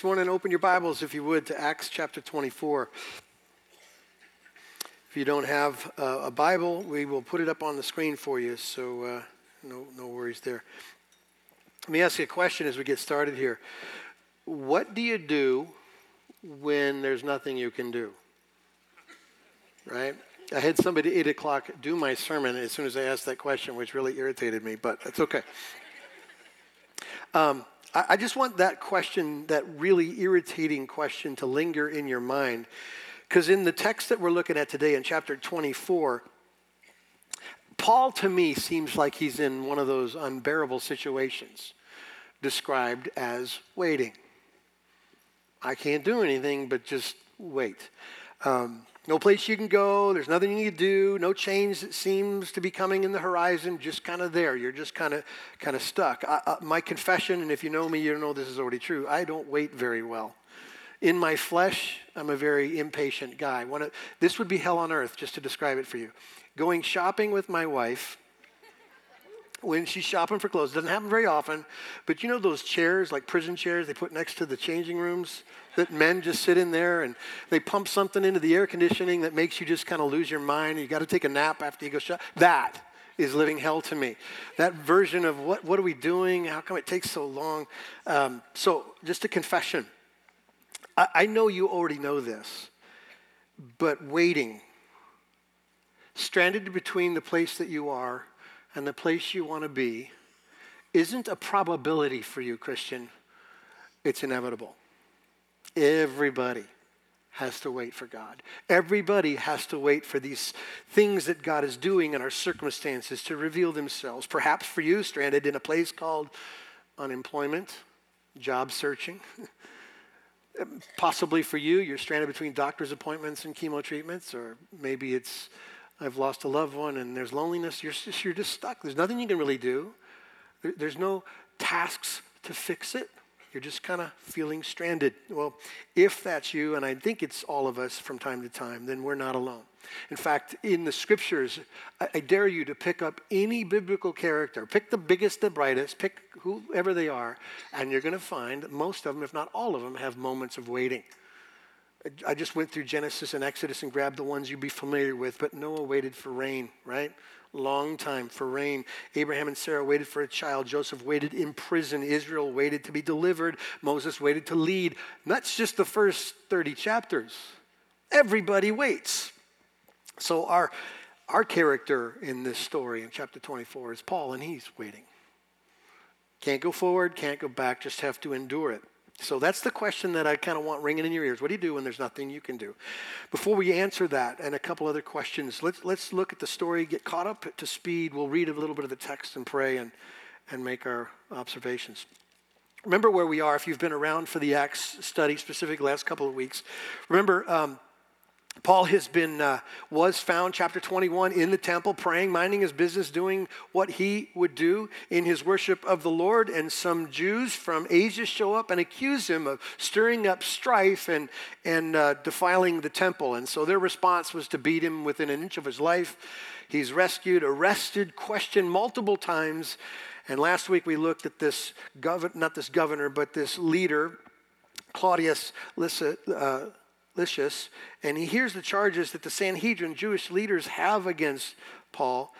This to open your Bibles, if you would, to Acts chapter 24. If you don't have uh, a Bible, we will put it up on the screen for you, so uh, no, no worries there. Let me ask you a question as we get started here. What do you do when there's nothing you can do? Right? I had somebody at 8 o'clock do my sermon as soon as I asked that question, which really irritated me, but that's okay. Um, I just want that question, that really irritating question, to linger in your mind. Because in the text that we're looking at today, in chapter 24, Paul to me seems like he's in one of those unbearable situations described as waiting. I can't do anything but just wait. Um, no place you can go. There's nothing you can do. No change that seems to be coming in the horizon. Just kind of there. You're just kind of kind of stuck. I, I, my confession, and if you know me, you know this is already true. I don't wait very well. In my flesh, I'm a very impatient guy. Wanna, this would be hell on earth, just to describe it for you. Going shopping with my wife when she's shopping for clothes. Doesn't happen very often, but you know those chairs, like prison chairs, they put next to the changing rooms that men just sit in there and they pump something into the air conditioning that makes you just kind of lose your mind. You got to take a nap after you go shop. That is living hell to me. That version of what what are we doing? How come it takes so long? Um, so just a confession. I, I know you already know this, but waiting, stranded between the place that you are and the place you want to be isn't a probability for you, Christian. It's inevitable. Everybody has to wait for God. Everybody has to wait for these things that God is doing in our circumstances to reveal themselves. Perhaps for you, stranded in a place called unemployment, job searching. Possibly for you, you're stranded between doctor's appointments and chemo treatments, or maybe it's I've lost a loved one and there's loneliness. You're just, you're just stuck. There's nothing you can really do. There, there's no tasks to fix it. You're just kind of feeling stranded. Well, if that's you, and I think it's all of us from time to time, then we're not alone. In fact, in the scriptures, I, I dare you to pick up any biblical character, pick the biggest, the brightest, pick whoever they are, and you're going to find most of them, if not all of them, have moments of waiting. I just went through Genesis and Exodus and grabbed the ones you'd be familiar with, but Noah waited for rain, right? Long time for rain. Abraham and Sarah waited for a child. Joseph waited in prison. Israel waited to be delivered. Moses waited to lead. And that's just the first 30 chapters. Everybody waits. So our, our character in this story in chapter 24 is Paul, and he's waiting. Can't go forward, can't go back, just have to endure it. So that's the question that I kind of want ringing in your ears. What do you do when there's nothing you can do? Before we answer that and a couple other questions, let's, let's look at the story, get caught up to speed. We'll read a little bit of the text and pray and, and make our observations. Remember where we are if you've been around for the Acts study, specifically last couple of weeks. Remember, um, Paul has been, uh, was found, chapter 21, in the temple, praying, minding his business, doing what he would do in his worship of the Lord. And some Jews from Asia show up and accuse him of stirring up strife and, and uh, defiling the temple. And so their response was to beat him within an inch of his life. He's rescued, arrested, questioned multiple times. And last week we looked at this, gov- not this governor, but this leader, Claudius Lysias. Uh, Lysias, and he hears the charges that the Sanhedrin, Jewish leaders, have against Paul.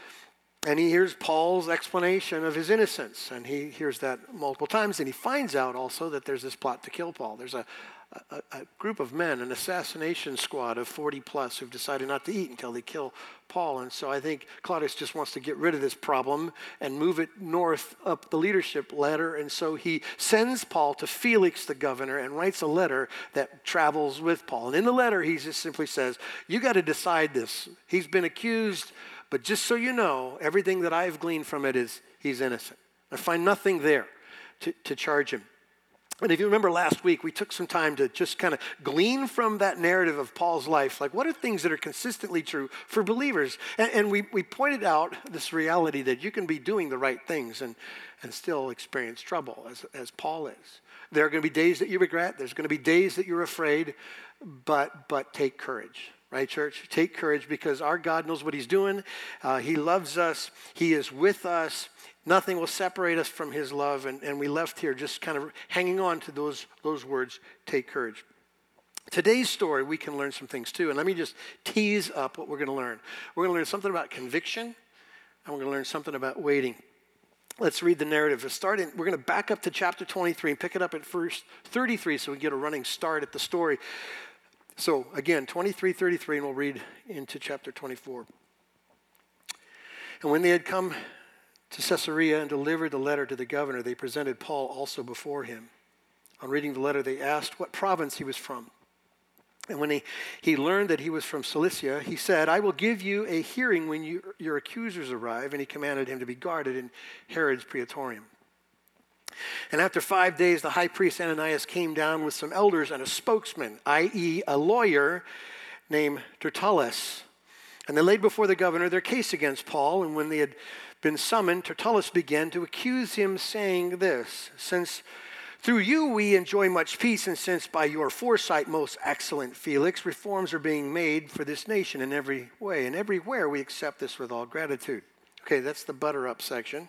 And he hears Paul's explanation of his innocence. And he hears that multiple times. And he finds out also that there's this plot to kill Paul. There's a, a, a, group of men, an assassination squad of 40 plus, who've decided not to eat until they kill Paul. And so I think Claudius just wants to get rid of this problem and move it north up the leadership ladder. And so he sends Paul to Felix, the governor, and writes a letter that travels with Paul. And in the letter, he just simply says, You got to decide this. He's been accused, but just so you know, everything that I've gleaned from it is he's innocent. I find nothing there to, to charge him. And if you remember last week, we took some time to just kind of glean from that narrative of Paul's life, like what are things that are consistently true for believers? And, and, we, we pointed out this reality that you can be doing the right things and, and still experience trouble, as, as Paul is. There are going to be days that you regret, there's going to be days that you're afraid, but, but take courage. Right, church? Take courage because our God knows what He's doing. Uh, he loves us. He is with us Nothing will separate us from his love. And, and we left here just kind of hanging on to those, those words take courage. Today's story, we can learn some things too. And let me just tease up what we're going to learn. We're going to learn something about conviction, and we're going to learn something about waiting. Let's read the narrative. We're, starting, we're going to back up to chapter 23 and pick it up at verse 33 so we get a running start at the story. So, again, 23, 33, and we'll read into chapter 24. And when they had come to Caesarea and delivered the letter to the governor, they presented Paul also before him. On reading the letter, they asked what province he was from. And when he, he learned that he was from Cilicia, he said, I will give you a hearing when you, your accusers arrive. And he commanded him to be guarded in Herod's praetorium. And after five days, the high priest Ananias came down with some elders and a spokesman, i.e., a lawyer named Tertullus. And they laid before the governor their case against Paul. And when they had been summoned, Tertullus began to accuse him, saying this Since through you we enjoy much peace, and since by your foresight, most excellent Felix, reforms are being made for this nation in every way, and everywhere we accept this with all gratitude. Okay, that's the butter up section.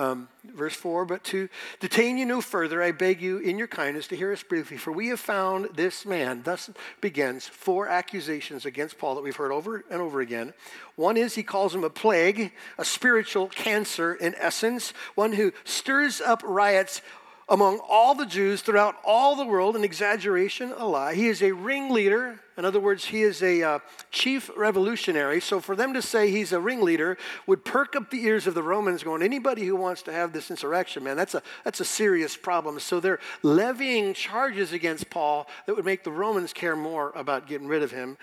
Um, verse 4 But to detain you no further, I beg you in your kindness to hear us briefly, for we have found this man. Thus begins four accusations against Paul that we've heard over and over again. One is he calls him a plague, a spiritual cancer in essence, one who stirs up riots among all the Jews throughout all the world, an exaggeration, a lie. He is a ringleader. In other words, he is a uh, chief revolutionary. So for them to say he's a ringleader would perk up the ears of the Romans, going, anybody who wants to have this insurrection, man, that's a, that's a serious problem. So they're levying charges against Paul that would make the Romans care more about getting rid of him.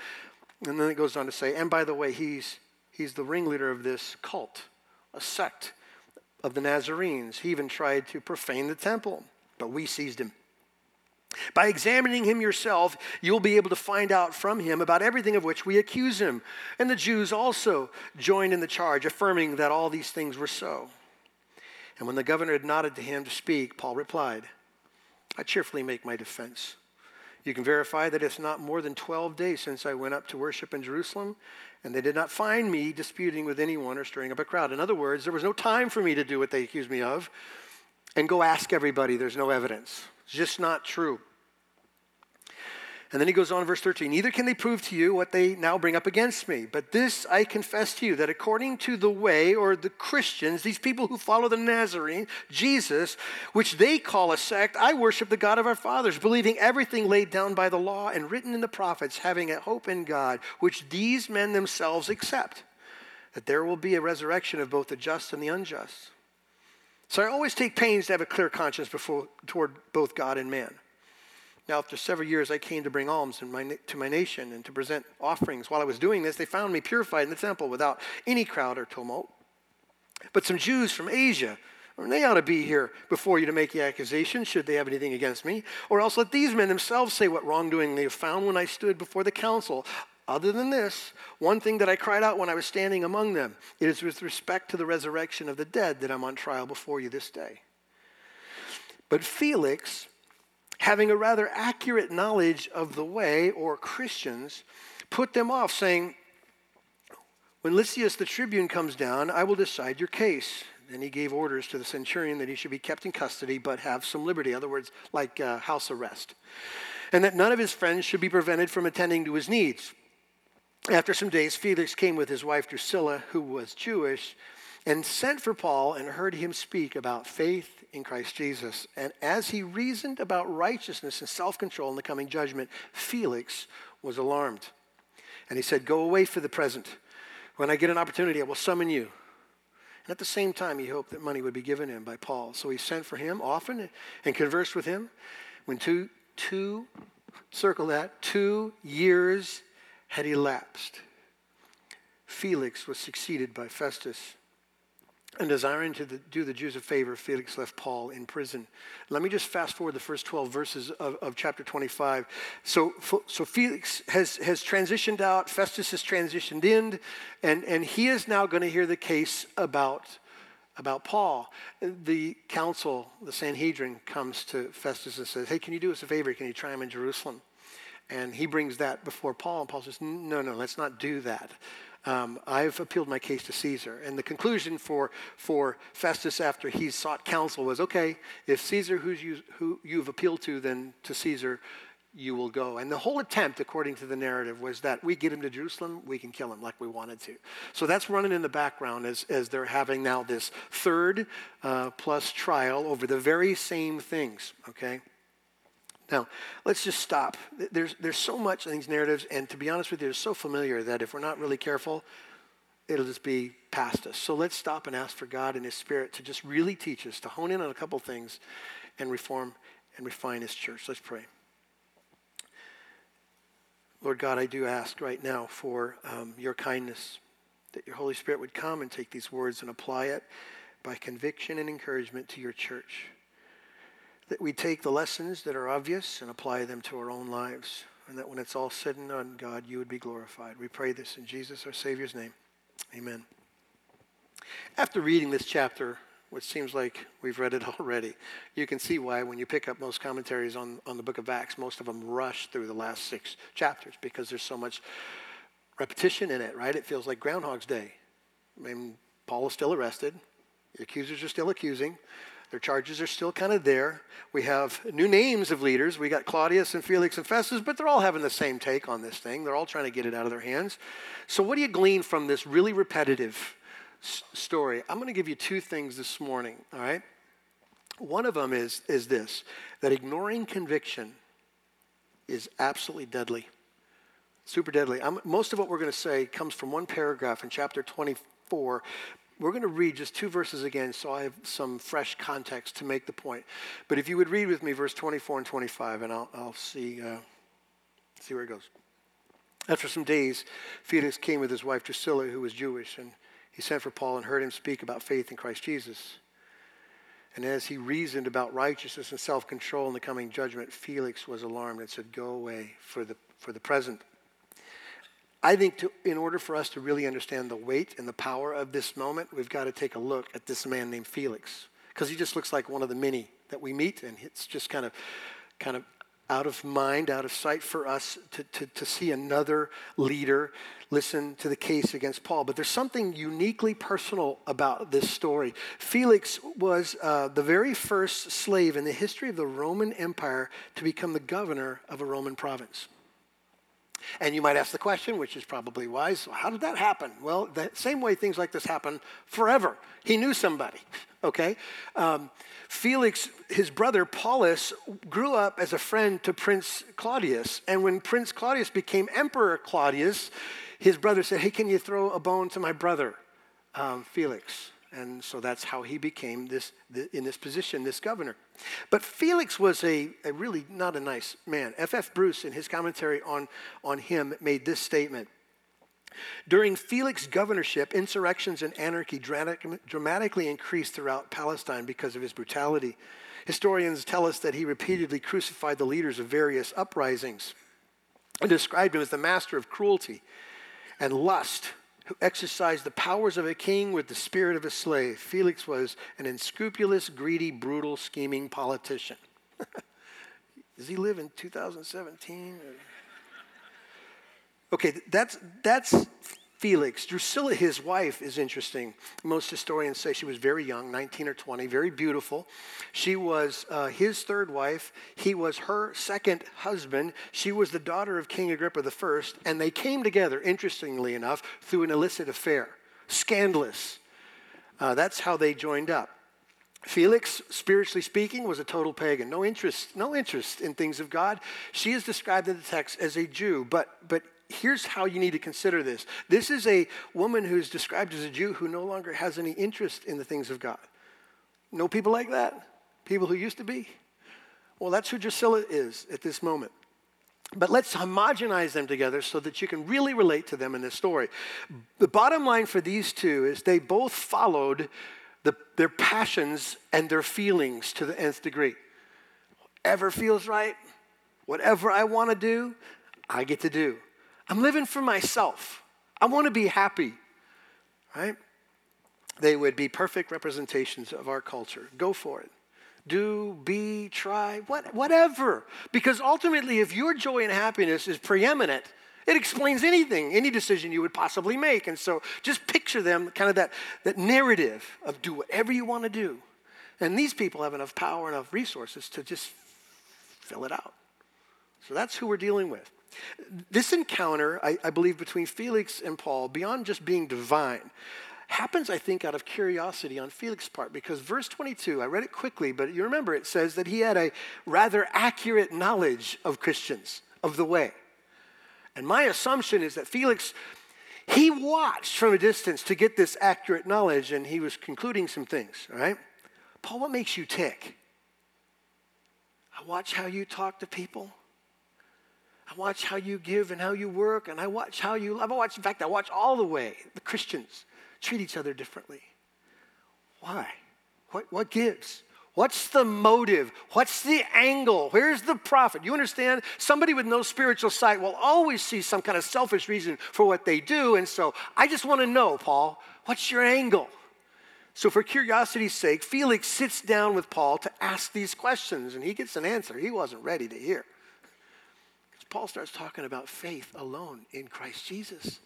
And then it goes on to say, and by the way, he's, he's the ringleader of this cult, a sect of the Nazarenes. He even tried to profane the temple, but we seized him. By examining him yourself, you'll be able to find out from him about everything of which we accuse him. And the Jews also joined in the charge, affirming that all these things were so. And when the governor had nodded to him to speak, Paul replied, I cheerfully make my defense. You can verify that it's not more than 12 days since I went up to worship in Jerusalem, and they did not find me disputing with anyone or stirring up a crowd. In other words, there was no time for me to do what they accused me of and go ask everybody. There's no evidence. It's just not true. And then he goes on in verse 13 Neither can they prove to you what they now bring up against me. But this I confess to you that according to the way, or the Christians, these people who follow the Nazarene, Jesus, which they call a sect, I worship the God of our fathers, believing everything laid down by the law and written in the prophets, having a hope in God, which these men themselves accept, that there will be a resurrection of both the just and the unjust. So I always take pains to have a clear conscience before, toward both God and man. Now, after several years, I came to bring alms my, to my nation and to present offerings. While I was doing this, they found me purified in the temple without any crowd or tumult. But some Jews from Asia, they ought to be here before you to make the accusation, should they have anything against me. Or else let these men themselves say what wrongdoing they have found when I stood before the council. Other than this, one thing that I cried out when I was standing among them, it is with respect to the resurrection of the dead that I'm on trial before you this day. But Felix, having a rather accurate knowledge of the way, or Christians, put them off, saying, When Lysias the tribune comes down, I will decide your case. Then he gave orders to the centurion that he should be kept in custody but have some liberty, in other words, like uh, house arrest, and that none of his friends should be prevented from attending to his needs. After some days, Felix came with his wife Drusilla, who was Jewish, and sent for Paul and heard him speak about faith in Christ Jesus. And as he reasoned about righteousness and self control in the coming judgment, Felix was alarmed. And he said, Go away for the present. When I get an opportunity, I will summon you. And at the same time, he hoped that money would be given him by Paul. So he sent for him often and conversed with him. When two, two, circle that, two years had elapsed, Felix was succeeded by Festus. And desiring to the, do the Jews a favor, Felix left Paul in prison. Let me just fast forward the first 12 verses of, of chapter 25. So, so Felix has, has transitioned out, Festus has transitioned in, and, and he is now going to hear the case about, about Paul. The council, the Sanhedrin, comes to Festus and says, Hey, can you do us a favor? Can you try him in Jerusalem? And he brings that before Paul, and Paul says, No, no, let's not do that. Um, I've appealed my case to Caesar. And the conclusion for, for Festus after he sought counsel was okay, if Caesar, who's you, who you've appealed to, then to Caesar you will go. And the whole attempt, according to the narrative, was that we get him to Jerusalem, we can kill him like we wanted to. So that's running in the background as, as they're having now this third uh, plus trial over the very same things, okay? Now, let's just stop. There's, there's so much in these narratives, and to be honest with you, they're so familiar that if we're not really careful, it'll just be past us. So let's stop and ask for God and His Spirit to just really teach us, to hone in on a couple things and reform and refine His church. Let's pray. Lord God, I do ask right now for um, your kindness, that your Holy Spirit would come and take these words and apply it by conviction and encouragement to your church. That we take the lessons that are obvious and apply them to our own lives. And that when it's all said and done, God, you would be glorified. We pray this in Jesus, our Savior's name. Amen. After reading this chapter, which seems like we've read it already, you can see why when you pick up most commentaries on, on the book of Acts, most of them rush through the last six chapters because there's so much repetition in it, right? It feels like Groundhog's Day. I mean, Paul is still arrested, the accusers are still accusing. Their charges are still kind of there. We have new names of leaders. We got Claudius and Felix and Festus, but they're all having the same take on this thing. They're all trying to get it out of their hands. So, what do you glean from this really repetitive story? I'm going to give you two things this morning, all right? One of them is, is this that ignoring conviction is absolutely deadly. Super deadly. I'm, most of what we're going to say comes from one paragraph in chapter 24, we're going to read just two verses again so I have some fresh context to make the point. But if you would read with me verse 24 and 25, and I'll, I'll see, uh, see where it goes. After some days, Felix came with his wife Drusilla, who was Jewish, and he sent for Paul and heard him speak about faith in Christ Jesus. And as he reasoned about righteousness and self control in the coming judgment, Felix was alarmed and said, Go away for the, for the present. I think to, in order for us to really understand the weight and the power of this moment, we've got to take a look at this man named Felix because he just looks like one of the many that we meet, and it's just kind of, kind of out of mind, out of sight for us to, to, to see another leader listen to the case against Paul. But there's something uniquely personal about this story. Felix was uh, the very first slave in the history of the Roman Empire to become the governor of a Roman province. And you might ask the question, which is probably wise, how did that happen? Well, the same way things like this happen forever. He knew somebody, okay? Um, Felix, his brother Paulus, grew up as a friend to Prince Claudius. And when Prince Claudius became Emperor Claudius, his brother said, Hey, can you throw a bone to my brother, um, Felix? And so that's how he became this, in this position, this governor. But Felix was a, a really not a nice man. F.F. Bruce, in his commentary on, on him, made this statement. During Felix's governorship, insurrections and anarchy dramatically increased throughout Palestine because of his brutality. Historians tell us that he repeatedly crucified the leaders of various uprisings and described him as the master of cruelty and lust who exercised the powers of a king with the spirit of a slave. Felix was an unscrupulous, greedy, brutal, scheming politician. Does he live in 2017? Okay, that's, that's Felix. Drusilla, his wife, is interesting. Most historians say she was very young, 19 or 20, very beautiful. She was uh, his third wife. He was her second husband. She was the daughter of King Agrippa I, and they came together, interestingly enough, through an illicit affair. Scandalous. Uh, that's how they joined up. Felix, spiritually speaking, was a total pagan. No interest, no interest in things of God. She is described in the text as a Jew, but, but here's how you need to consider this. This is a woman who's described as a Jew who no longer has any interest in the things of God. Know people like that? People who used to be? Well, that's who Drusilla is at this moment. But let's homogenize them together so that you can really relate to them in this story. The bottom line for these two is they both followed the, their passions and their feelings to the nth degree. Whatever feels right, whatever I want to do, I get to do. I'm living for myself. I want to be happy, right? They would be perfect representations of our culture. Go for it. Do, be, try, what, whatever. Because ultimately, if your joy and happiness is preeminent, It explains anything, any decision you would possibly make. And so just picture them, kind of that, that narrative of do whatever you want to do. And these people have enough power, enough resources to just fill it out. So that's who we're dealing with. This encounter, I, I believe, between Felix and Paul, beyond just being divine, happens, I think, out of curiosity on Felix's part because verse 22, I read it quickly, but you remember it says that he had a rather accurate knowledge of Christians, of the way. And my assumption is that Felix, he watched from a distance to get this accurate knowledge and he was concluding some things, all right? Paul, what makes you tick? I watch how you talk to people. I watch how you give and how you work, and I watch how you love. I watch, in fact, I watch all the way the Christians treat each other differently. Why? What, what gives? What's the motive? What's the angle? Where's the profit? You understand? Somebody with no spiritual sight will always see some kind of selfish reason for what they do. And so I just want to know, Paul, what's your angle? So, for curiosity's sake, Felix sits down with Paul to ask these questions, and he gets an answer he wasn't ready to hear. Paul starts talking about faith alone in Christ Jesus.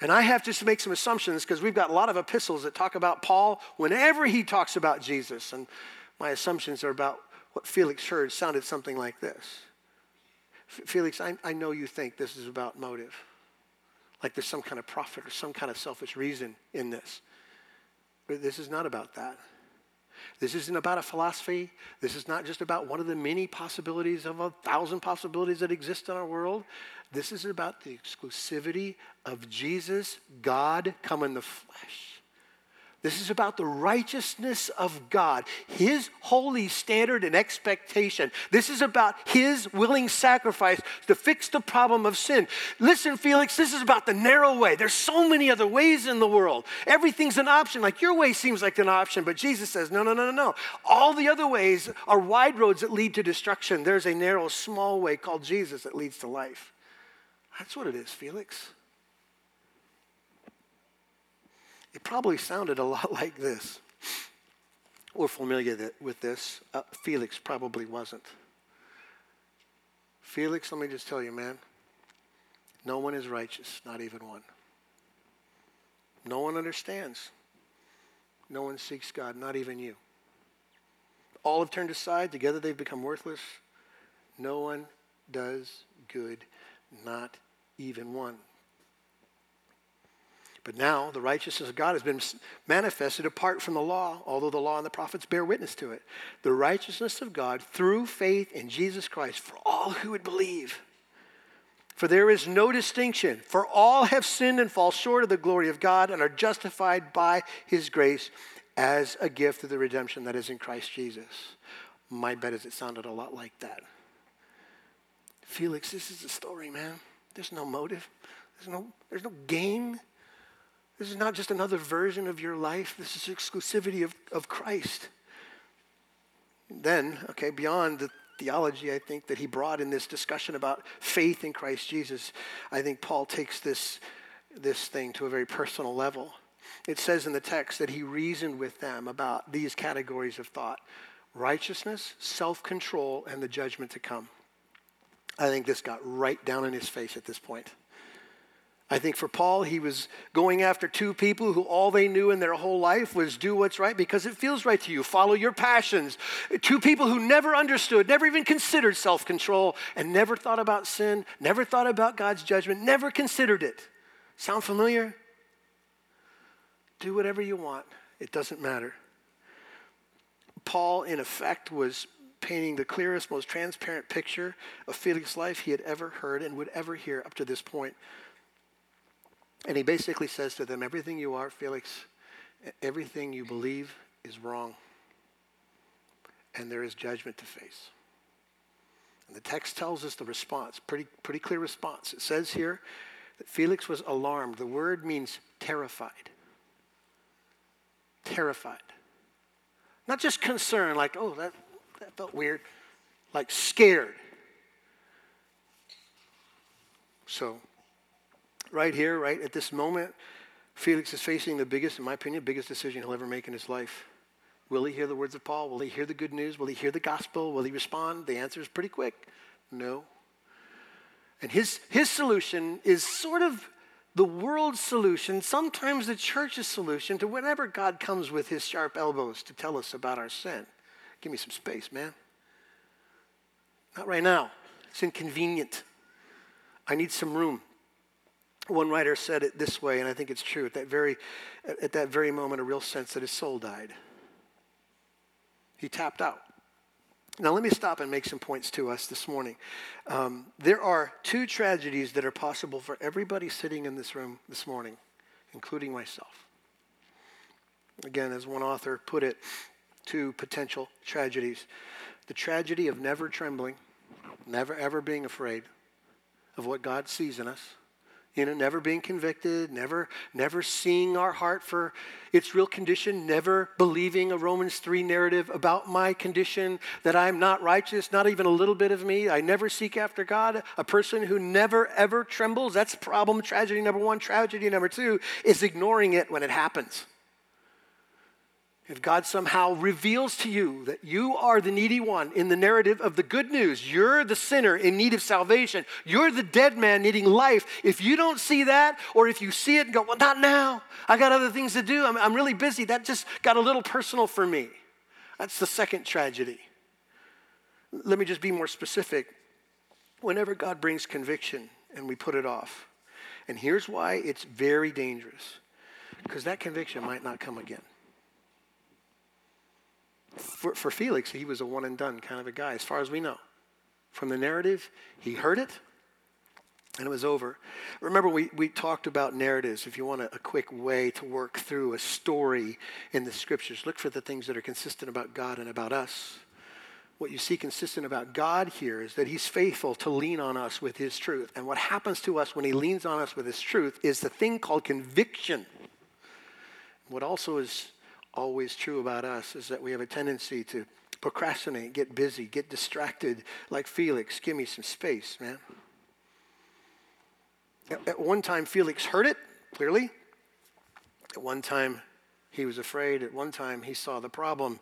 And I have to make some assumptions because we've got a lot of epistles that talk about Paul whenever he talks about Jesus. And my assumptions are about what Felix heard sounded something like this Felix, I, I know you think this is about motive, like there's some kind of profit or some kind of selfish reason in this. But this is not about that. This isn't about a philosophy. This is not just about one of the many possibilities of a thousand possibilities that exist in our world. This is about the exclusivity of Jesus, God come in the flesh. This is about the righteousness of God, His holy standard and expectation. This is about His willing sacrifice to fix the problem of sin. Listen, Felix, this is about the narrow way. There's so many other ways in the world. Everything's an option. Like your way seems like an option, but Jesus says, no, no, no, no, no. All the other ways are wide roads that lead to destruction. There's a narrow, small way called Jesus that leads to life. That's what it is, Felix. It probably sounded a lot like this. We're familiar with this. Uh, Felix probably wasn't. Felix, let me just tell you, man, no one is righteous, not even one. No one understands. No one seeks God, not even you. All have turned aside. Together they've become worthless. No one does good, not even one. But now the righteousness of God has been manifested apart from the law, although the law and the prophets bear witness to it. The righteousness of God through faith in Jesus Christ for all who would believe. For there is no distinction, for all have sinned and fall short of the glory of God and are justified by his grace as a gift of the redemption that is in Christ Jesus. My bet is it sounded a lot like that. Felix, this is the story, man. There's no motive. There's no, there's no gain. This is not just another version of your life, this is exclusivity of, of Christ. Then, okay, beyond the theology, I think, that he brought in this discussion about faith in Christ Jesus, I think Paul takes this, this thing to a very personal level. It says in the text that he reasoned with them about these categories of thought righteousness, self control, and the judgment to come. I think this got right down in his face at this point. I think for Paul, he was going after two people who all they knew in their whole life was do what's right because it feels right to you, follow your passions. Two people who never understood, never even considered self control, and never thought about sin, never thought about God's judgment, never considered it. Sound familiar? Do whatever you want, it doesn't matter. Paul, in effect, was painting the clearest, most transparent picture of Felix's life he had ever heard and would ever hear up to this point. And he basically says to them, Everything you are, Felix, everything you believe is wrong. And there is judgment to face. And the text tells us the response, pretty, pretty clear response. It says here that Felix was alarmed. The word means terrified. Terrified. Not just concerned, like, oh, that, that felt weird. Like scared. So right here, right at this moment, Felix is facing the biggest, in my opinion, biggest decision he'll ever make in his life. Will he hear the words of Paul? Will he hear the good news? Will he hear the gospel? Will he respond? The answer is pretty quick no. And his, his solution is sort of the world's solution, sometimes the church's solution to whenever God comes with his sharp elbows to tell us about our sin. Give me some space, man. Not right now. It's inconvenient. I need some room. One writer said it this way, and I think it's true. At that very, at that very moment, a real sense that his soul died. He tapped out. Now, let me stop and make some points to us this morning. Um, there are two tragedies that are possible for everybody sitting in this room this morning, including myself. Again, as one author put it, two potential tragedies the tragedy of never trembling, never ever being afraid of what God sees in us you know, never being convicted, never, never seeing our heart for its real condition, never believing a Romans 3 narrative about my condition, that I'm not righteous, not even a little bit of me. I never seek after God. A person who never, ever trembles, that's problem, tragedy number one. Tragedy number two is ignoring it when it happens. If God somehow reveals to you that you are the needy one in the narrative of the good news, you're the sinner in need of salvation, you're the dead man needing life, if you don't see that, or if you see it and go, well, not now, I got other things to do, I'm, I'm really busy, that just got a little personal for me. That's the second tragedy. Let me just be more specific. Whenever God brings conviction and we put it off, and here's why it's very dangerous because that conviction might not come again for, for Felix, he was a one and done kind of a guy, as far as we know. From the narrative, he heard it and it was over. Remember, we, we talked about narratives. If you want a, a, quick way to work through a story in the scriptures, look for the things that are consistent about God and about us. What you see consistent about God here is that He's faithful to lean on us with His truth. And what happens to us when He leans on us with His truth is the thing called conviction. What also is always true about us is that we have a tendency to procrastinate, get busy, get distracted, like Felix. Give me some space, man. At one time, Felix heard it clearly. At one time, he was afraid. At one time, he saw the problem,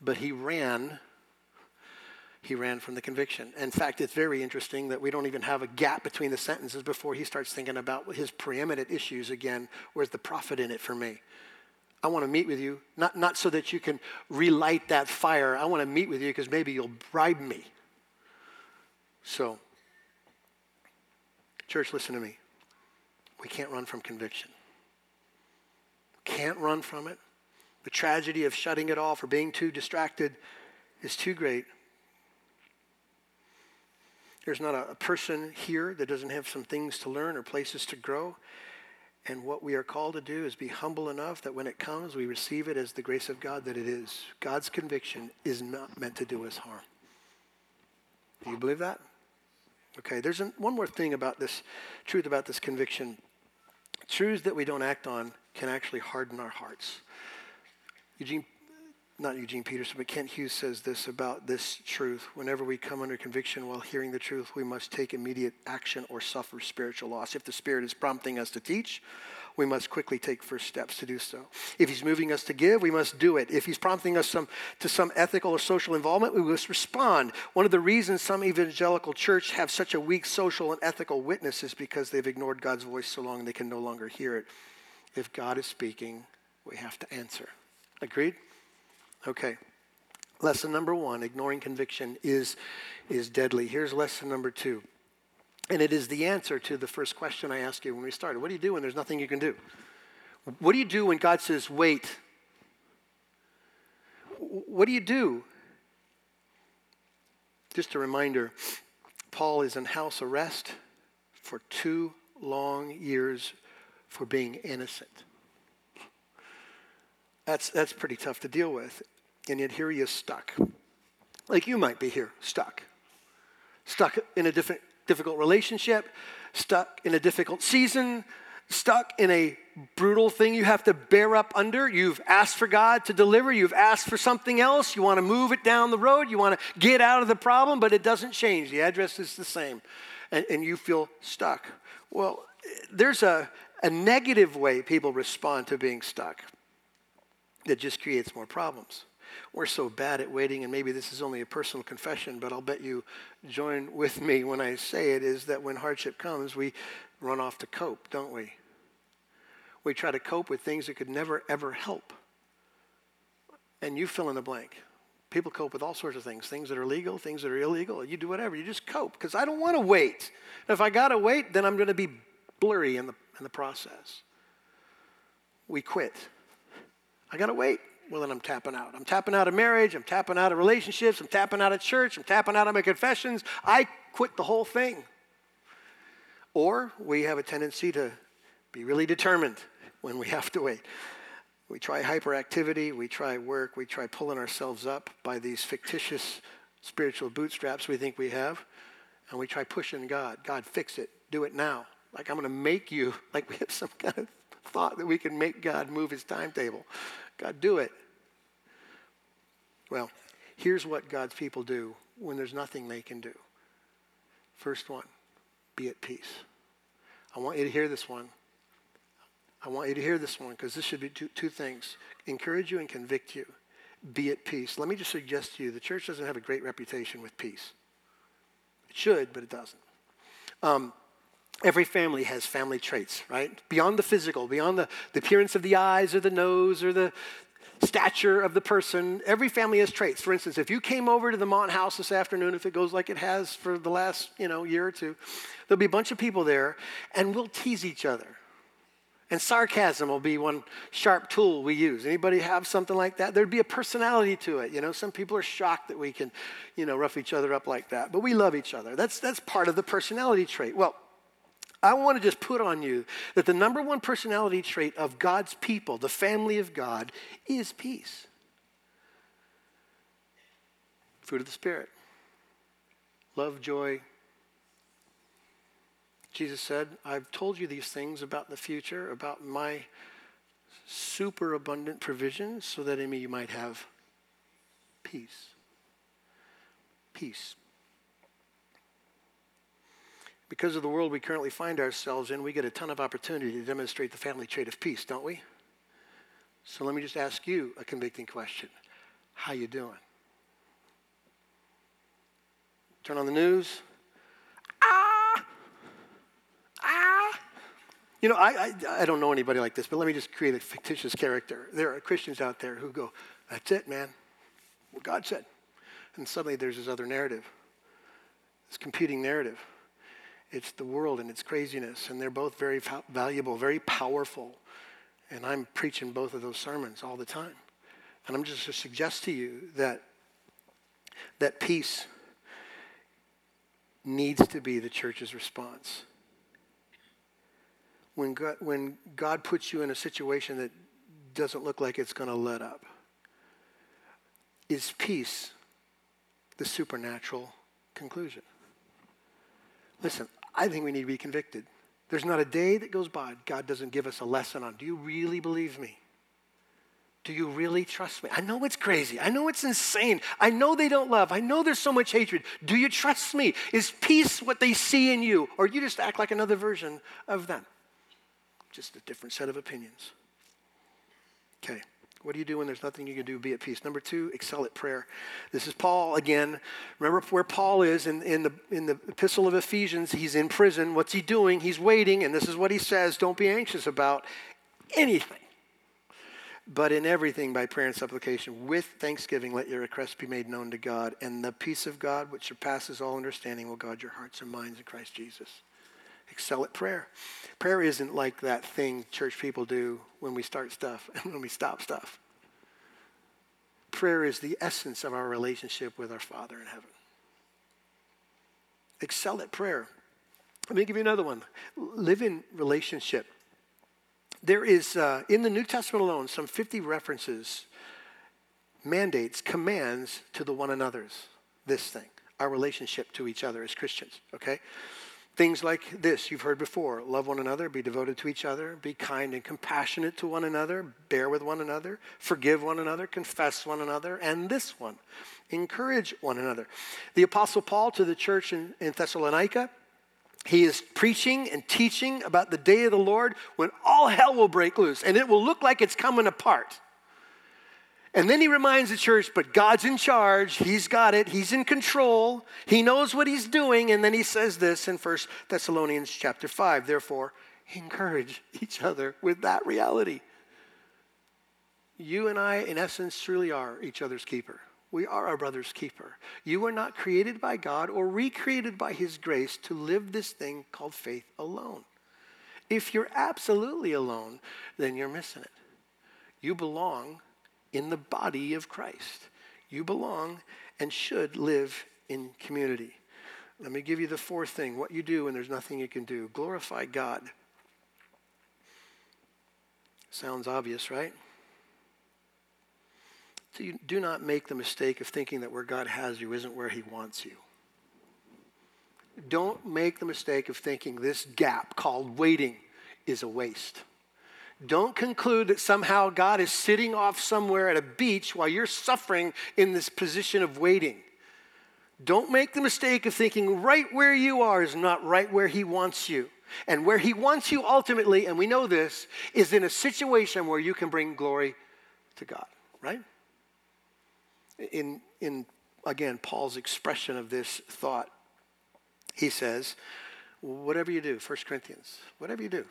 but he ran. He ran from the conviction. In fact, it's very interesting that we don't even have a gap between the sentences before he starts thinking about his preeminent issues again. Where's the profit in it for me? I want to meet with you, not, not so that you can relight that fire. I want to meet with you because maybe you'll bribe me. So, church, listen to me. We can't run from conviction. Can't run from it. The tragedy of shutting it off or being too distracted is too great. There's not a, a person here that doesn't have some things to learn or places to grow. And what we are called to do is be humble enough that when it comes, we receive it as the grace of God that it is. God's conviction is not meant to do us harm. Do you believe that? Okay, there's an, one more thing about this truth about this conviction. Truths that we don't act on can actually harden our hearts. Eugene not Eugene Peterson, but Kent Hughes says this about this truth. Whenever we come under conviction while hearing the truth, we must take immediate action or suffer spiritual loss. If the Spirit is prompting us to teach, we must quickly take first steps to do so. If He's moving us to give, we must do it. If He's prompting us some, to some ethical or social involvement, we must respond. One of the reasons some evangelical church have such a weak social and ethical witness is because they've ignored God's voice so long they can no longer hear it. If God is speaking, we have to answer. Agreed? Okay. Lesson number one ignoring conviction is, is deadly. Here's lesson number two. And it is the answer to the first question I asked you when we started. What do you do when there's nothing you can do? What do you do when God says, wait? What do you do? Just a reminder Paul is in house arrest for two long years for being innocent. That's, that's pretty tough to deal with. And yet here he is stuck. Like you might be here, stuck. Stuck in a different, difficult relationship, stuck in a difficult season, stuck in a brutal thing you have to bear up under. You've asked for God to deliver, you've asked for something else, you want to move it down the road, you want to get out of the problem, but it doesn't change. The address is the same, and, and you feel stuck. Well, there's a, a negative way people respond to being stuck that just creates more problems. We're so bad at waiting, and maybe this is only a personal confession, but I'll bet you join with me when I say it, is that when hardship comes, we run off to cope, don't we? We try to cope with things that could never, ever help. And you fill in the blank. People cope with all sorts of things, things that are legal, things that are illegal. You do whatever. You just cope because I don't want to wait. And if I got to wait, then I'm going to be blurry in the, in the process. We quit. I got to wait. Well, then I'm tapping out. I'm tapping out of marriage. I'm tapping out of relationships. I'm tapping out of church. I'm tapping out of my confessions. I quit the whole thing. Or we have a tendency to be really determined when we have to wait. We try hyperactivity, we try work, we try pulling ourselves up by these fictitious spiritual bootstraps we think we have, and we try pushing God. God, fix it. Do it now. Like I'm going to make you, like we have some kind of thought that we can make God move his timetable. God, do it. Well, here's what God's people do when there's nothing they can do. First one, be at peace. I want you to hear this one. I want you to hear this one because this should be two, two things encourage you and convict you. Be at peace. Let me just suggest to you the church doesn't have a great reputation with peace. It should, but it doesn't. Um, every family has family traits, right? Beyond the physical, beyond the, the appearance of the eyes or the nose or the stature of the person, every family has traits. For instance, if you came over to the Mont house this afternoon, if it goes like it has for the last you know, year or two, there'll be a bunch of people there and we'll tease each other and sarcasm will be one sharp tool we use. Anybody have something like that? There'd be a personality to it. You know, some people are shocked that we can, you know, rough each other up like that. But we love each other. That's that's part of the personality trait. Well, I want to just put on you that the number one personality trait of God's people, the family of God, is peace. Fruit of the Spirit. Love, joy, Jesus said, I've told you these things about the future, about my superabundant provision, so that in me you might have peace. Peace. Because of the world we currently find ourselves in, we get a ton of opportunity to demonstrate the family trait of peace, don't we? So let me just ask you a convicting question. How you doing? Turn on the news, Ah! Ah! You know, I, I, I, don't know anybody like this, but let me just create a fictitious character. There are Christians out there who go, that's it, man. What God said. And suddenly there's this other narrative, this competing narrative. It's the world and its craziness, and they're both very valuable, very powerful. And I'm preaching both of those sermons all the time. And I'm just to suggest to you that that peace needs to be the church's response when God, when God puts you in a situation that doesn't look like it's going to let up? Is peace the supernatural conclusion? Listen, I think we need to be convicted. There's not a day that goes by God doesn't give us a lesson on. Do you really believe me? Do you really trust me? I know it's crazy. I know it's insane. I know they don't love. I know there's so much hatred. Do you trust me? Is peace what they see in you? Or you just act like another version of them? just a different set of opinions. Okay. What do you do when there's nothing you can do? Be at peace. Number two, excel at prayer. This is Paul again. Remember where Paul is in, in, the, in the epistle of Ephesians. He's in prison. What's he doing? He's waiting, and this is what he says Don't be anxious about anything, but in everything by prayer and supplication. With thanksgiving, let your requests be made known to God, and the peace of God, which surpasses all understanding, will guard your hearts and minds in Christ Jesus excel at prayer. Prayer isn't like that thing church people do when we start stuff and when we stop stuff. Prayer is the essence of our relationship with our Father in heaven. Excel at prayer. Let me give you another one. Live in relationship. There is, uh, in the New Testament alone, some 50 references, mandates, commands to the one another's, this thing, our relationship to each other as Christians, okay? Things like this you've heard before love one another, be devoted to each other, be kind and compassionate to one another, bear with one another, forgive one another, confess one another, and this one encourage one another. The Apostle Paul to the church in, in Thessalonica, he is preaching and teaching about the day of the Lord when all hell will break loose and it will look like it's coming apart. And then he reminds the church, but God's in charge. He's got it. He's in control. He knows what he's doing. And then he says this in 1 Thessalonians chapter 5. Therefore, encourage each other with that reality. You and I, in essence, truly are each other's keeper. We are our brother's keeper. You were not created by God or recreated by his grace to live this thing called faith alone. If you're absolutely alone, then you're missing it. You belong in the body of Christ. You belong and should live in community. Let me give you the fourth thing what you do when there's nothing you can do glorify God. Sounds obvious, right? So you do not make the mistake of thinking that where God has you isn't where he wants you. Don't make the mistake of thinking this gap called waiting is a waste. Don't conclude that somehow God is sitting off somewhere at a beach while you're suffering in this position of waiting. Don't make the mistake of thinking right where you are is not right where He wants you. And where He wants you ultimately, and we know this, is in a situation where you can bring glory to God, right? In, in again, Paul's expression of this thought, he says, whatever you do, 1 Corinthians, whatever you do,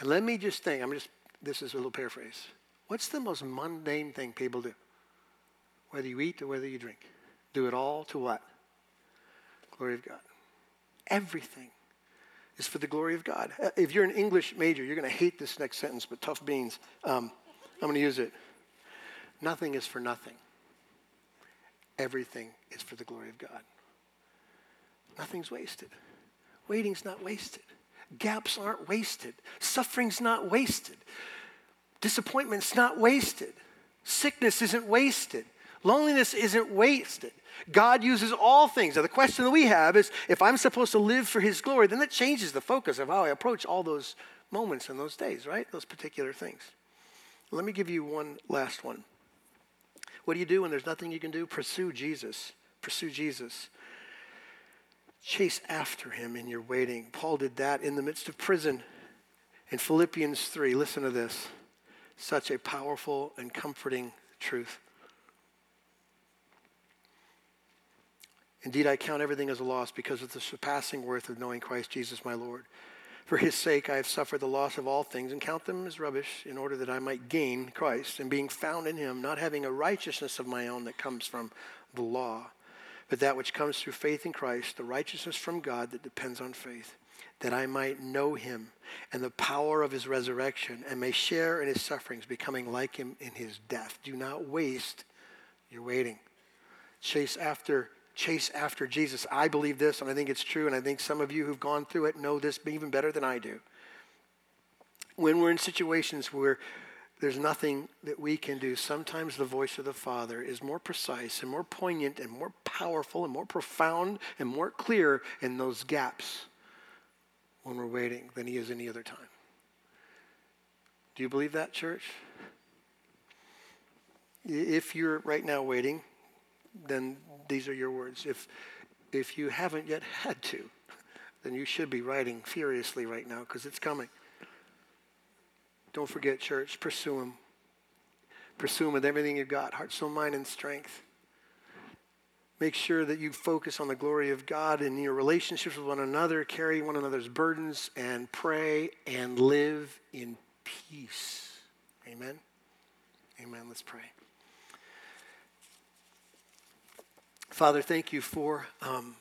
and let me just think, I'm just, this is a little paraphrase. What's the most mundane thing people do? Whether you eat or whether you drink. Do it all to what? Glory of God. Everything is for the glory of God. Uh, if you're an English major, you're going to hate this next sentence, but tough beans. Um, I'm going to use it. Nothing is for nothing. Everything is for the glory of God. Nothing's wasted. Waiting's not wasted. Gaps aren't wasted. Suffering's not wasted. Disappointment's not wasted. Sickness isn't wasted. Loneliness isn't wasted. God uses all things. Now, the question that we have is if I'm supposed to live for His glory, then that changes the focus of how I approach all those moments and those days, right? Those particular things. Let me give you one last one. What do you do when there's nothing you can do? Pursue Jesus. Pursue Jesus. Chase after him in your waiting. Paul did that in the midst of prison. In Philippians 3, listen to this. Such a powerful and comforting truth. Indeed, I count everything as a loss because of the surpassing worth of knowing Christ Jesus my Lord. For his sake, I have suffered the loss of all things and count them as rubbish in order that I might gain Christ and being found in him, not having a righteousness of my own that comes from the law but that which comes through faith in Christ, the righteousness from God that depends on faith, that I might know him and the power of his resurrection and may share in his sufferings, becoming like him in his death. Do not waste your waiting. Chase after chase after Jesus. I believe this and I think it's true and I think some of you who've gone through it know this even better than I do. When we're in situations where there's nothing that we can do. Sometimes the voice of the Father is more precise and more poignant and more powerful and more profound and more clear in those gaps when we're waiting than He is any other time. Do you believe that, church? If you're right now waiting, then these are your words. If, if you haven't yet had to, then you should be writing furiously right now because it's coming. Don't forget, church, pursue Him. Pursue Him with everything you've got heart, soul, mind, and strength. Make sure that you focus on the glory of God in your relationships with one another, carry one another's burdens, and pray and live in peace. Amen. Amen. Let's pray. Father, thank you for um,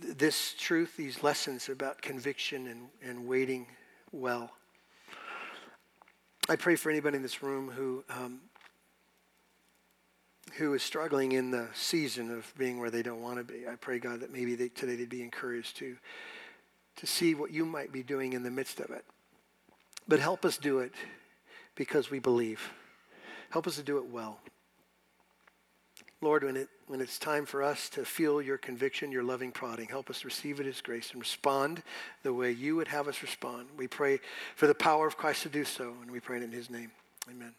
this truth, these lessons about conviction and, and waiting well. I pray for anybody in this room who um, who is struggling in the season of being where they don't want to be. I pray, God, that maybe they, today they'd be encouraged to to see what you might be doing in the midst of it. But help us do it because we believe. Help us to do it well. Lord, when, it, when it's time for us to feel your conviction, your loving prodding, help us receive it as grace and respond the way you would have us respond. We pray for the power of Christ to do so, and we pray it in his name. Amen.